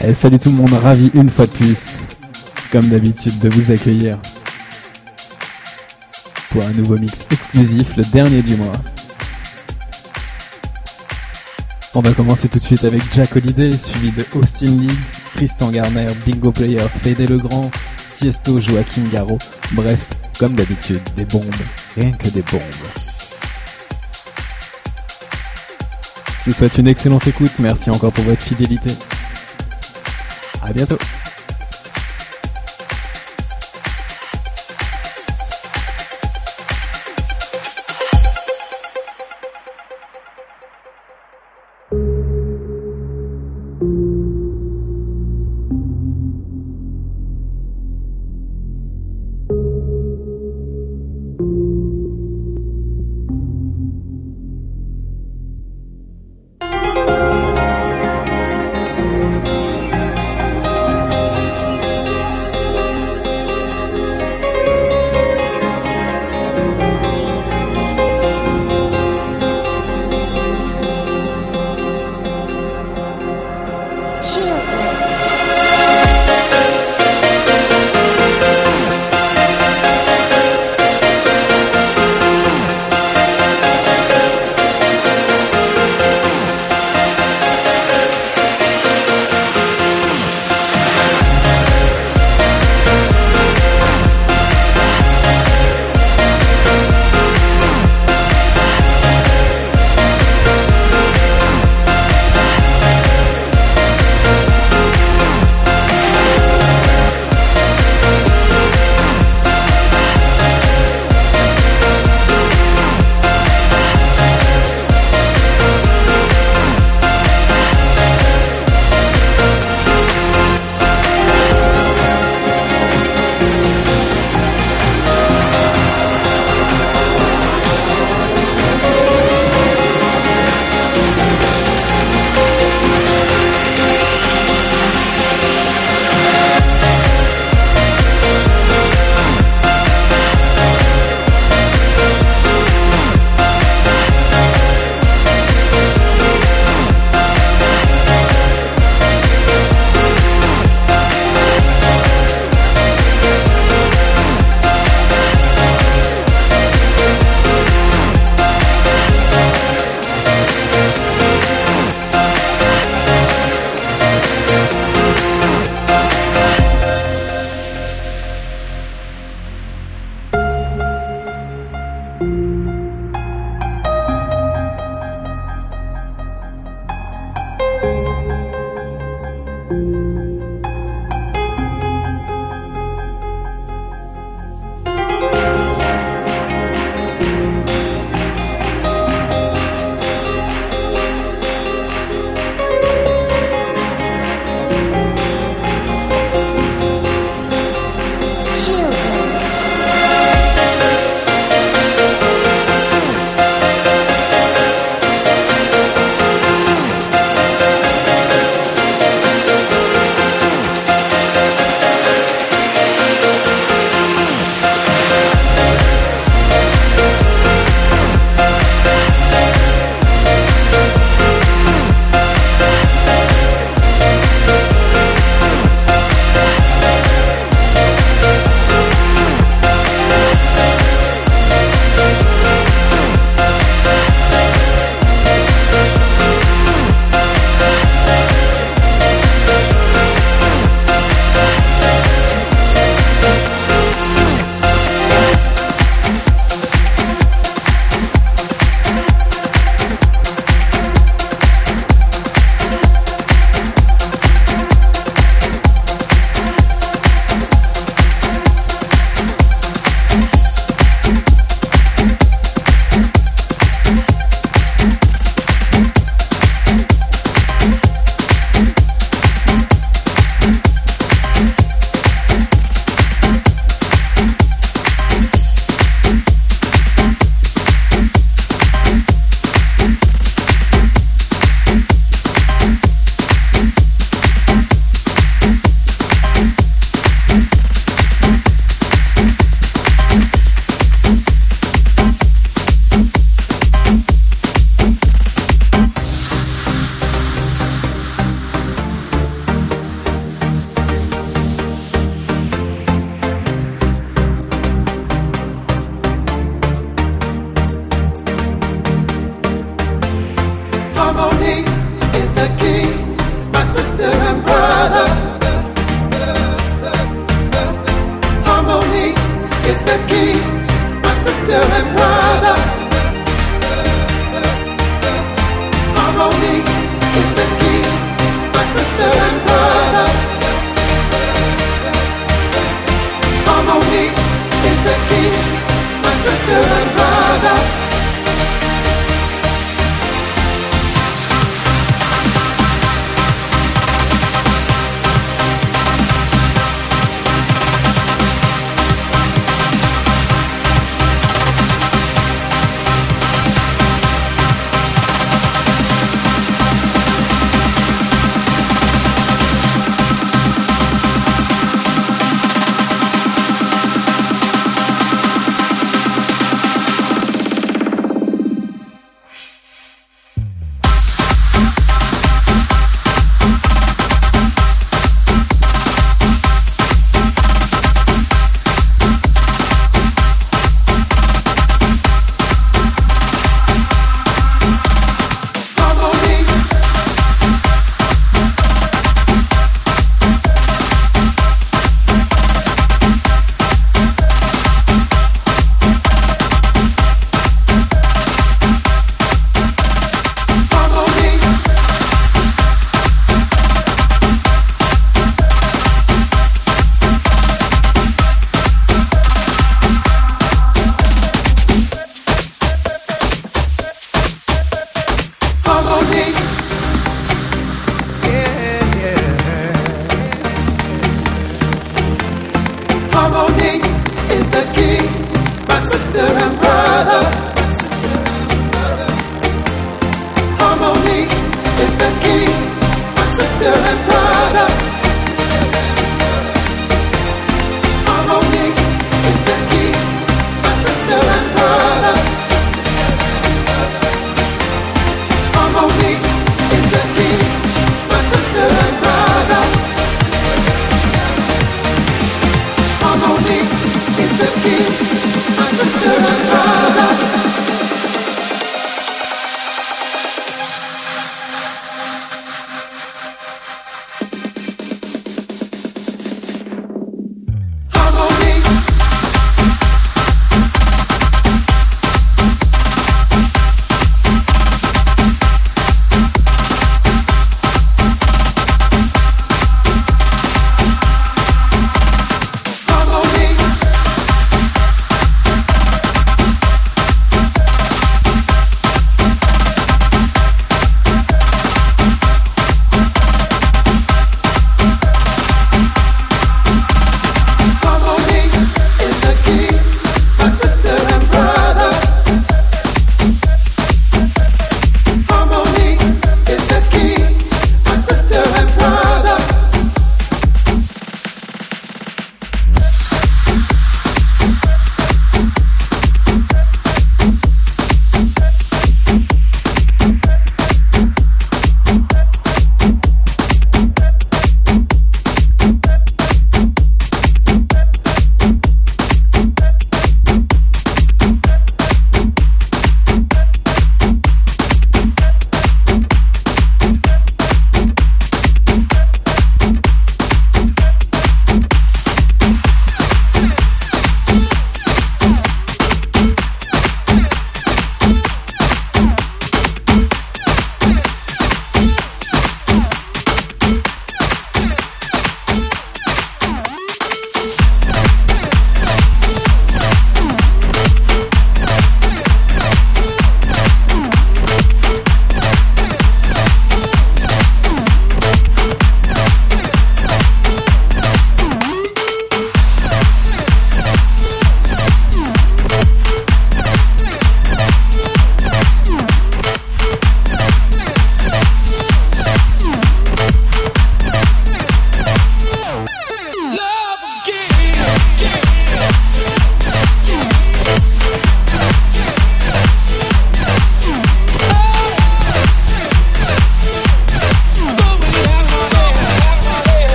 Salut tout le monde, ravi une fois de plus, comme d'habitude, de vous accueillir pour un nouveau mix exclusif, le dernier du mois. On va commencer tout de suite avec Jack Holiday, suivi de Austin Leeds, Tristan Garner, Bingo Players, Fede Legrand, Tiesto, Joaquin Garro. Bref, comme d'habitude, des bombes, rien que des bombes. Je vous souhaite une excellente écoute, merci encore pour votre fidélité. À bientôt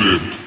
said.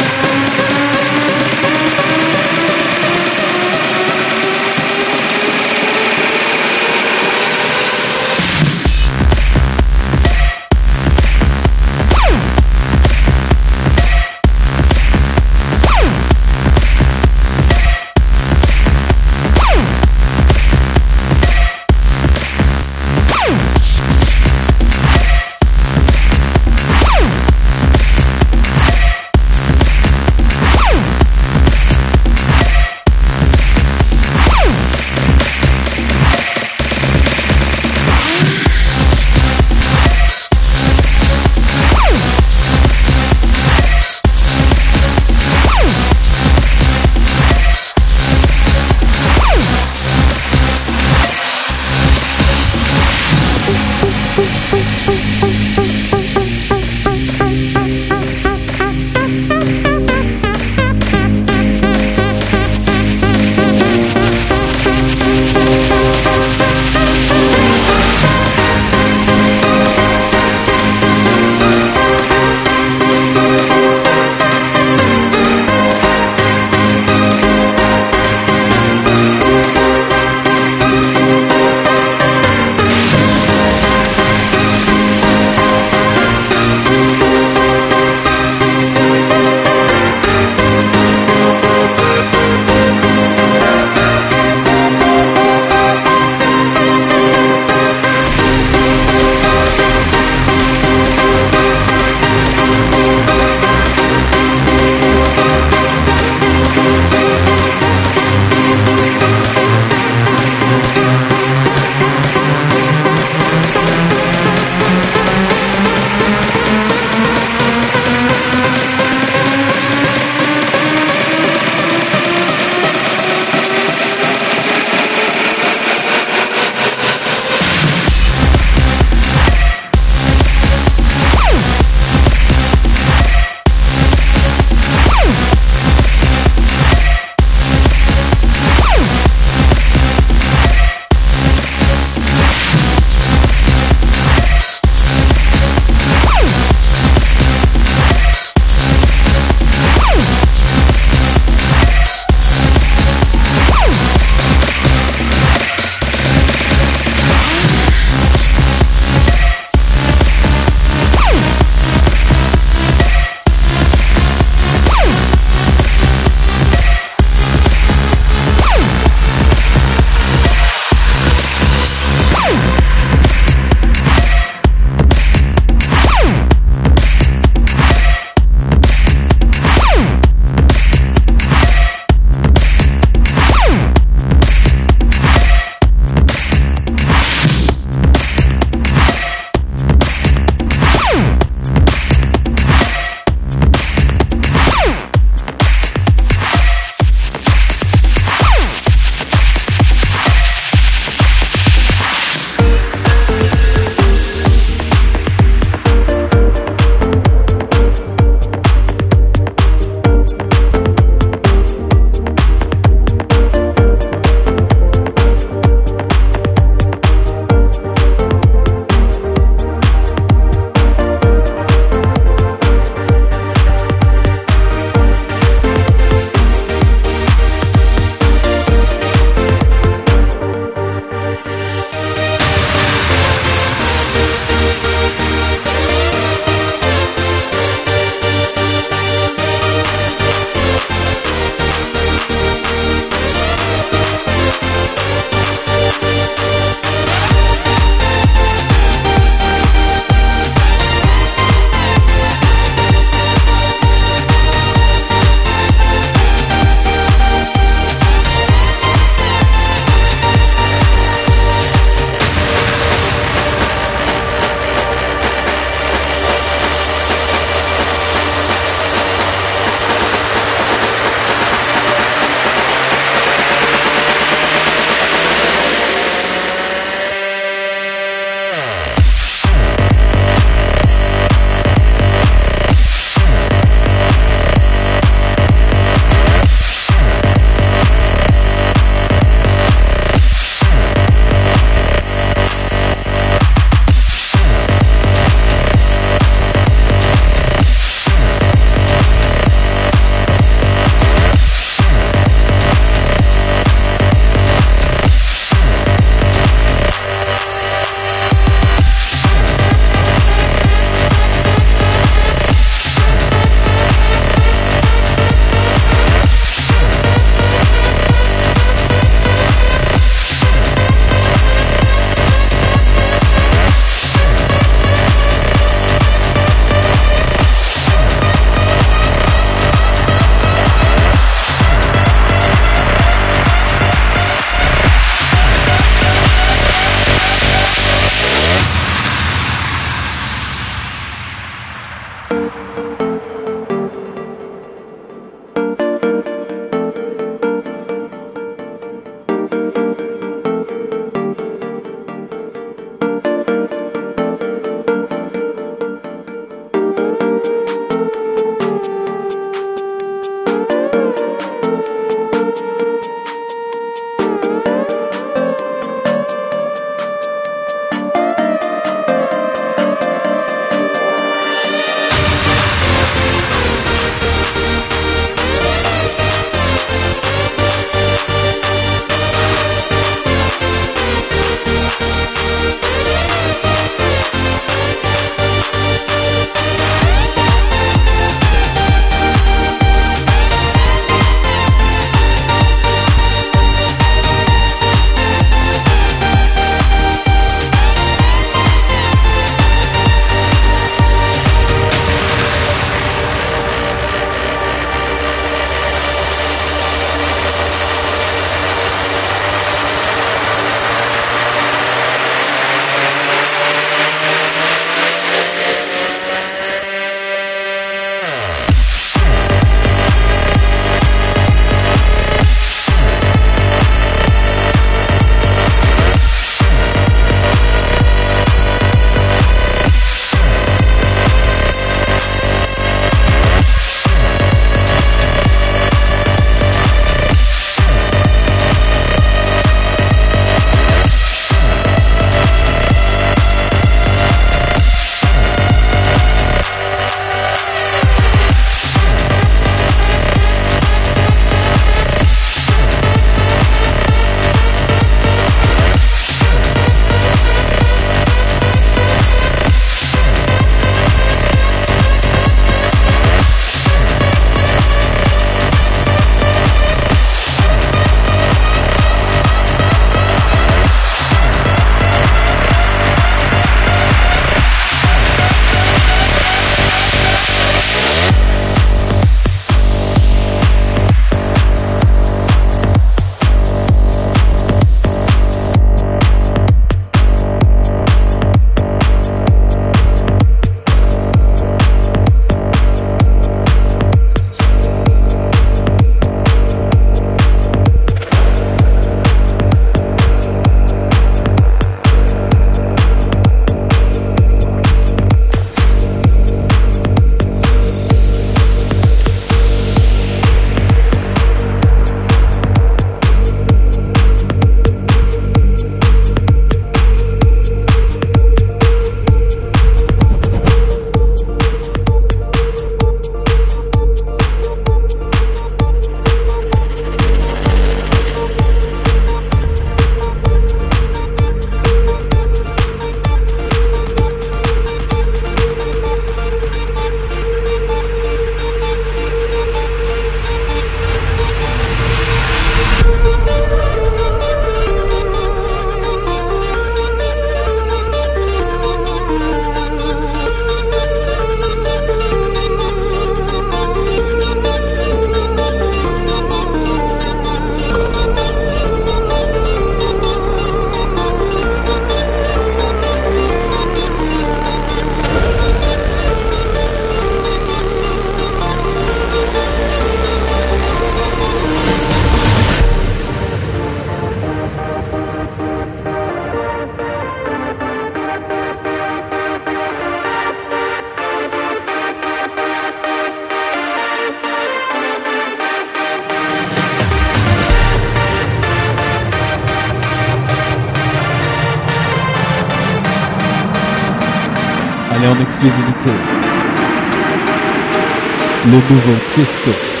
Le nouveau Tiesto.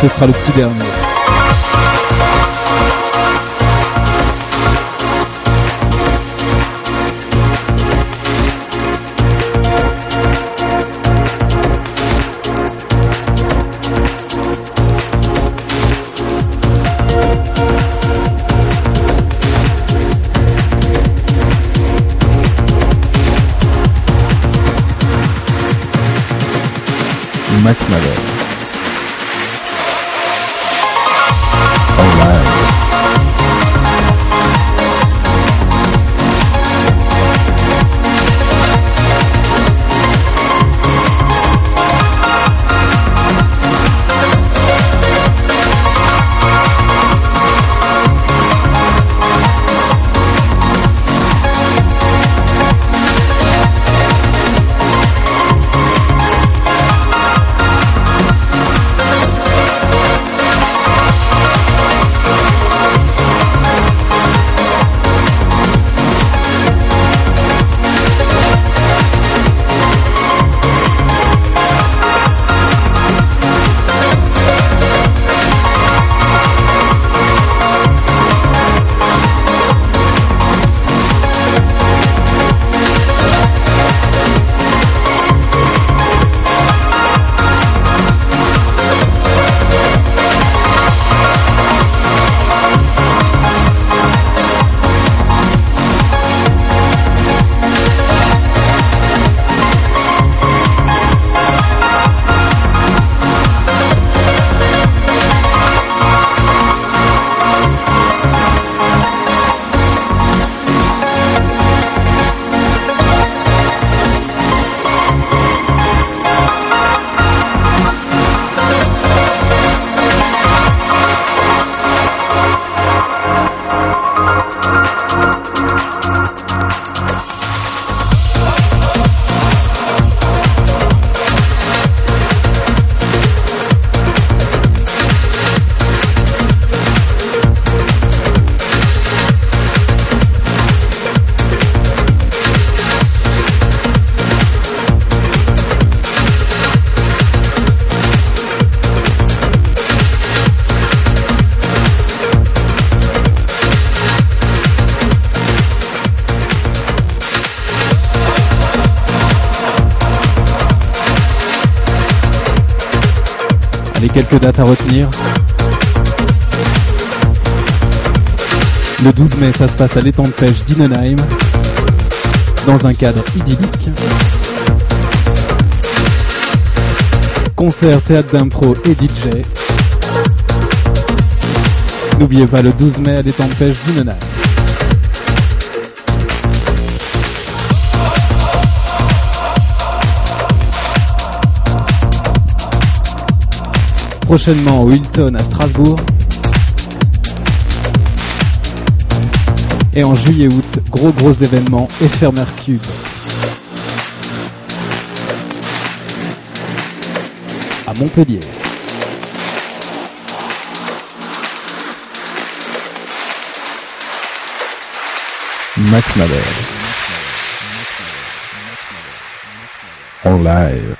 Ce sera le petit dernier. Quelques dates à retenir. Le 12 mai, ça se passe à l'étang de pêche d'Innenheim, dans un cadre idyllique. Concert, théâtre d'impro et DJ. N'oubliez pas le 12 mai à l'étang de pêche d'Innenheim. Prochainement au Hilton à Strasbourg. Et en juillet-août, gros gros événement Ephemer Cube. À Montpellier. Max. En live.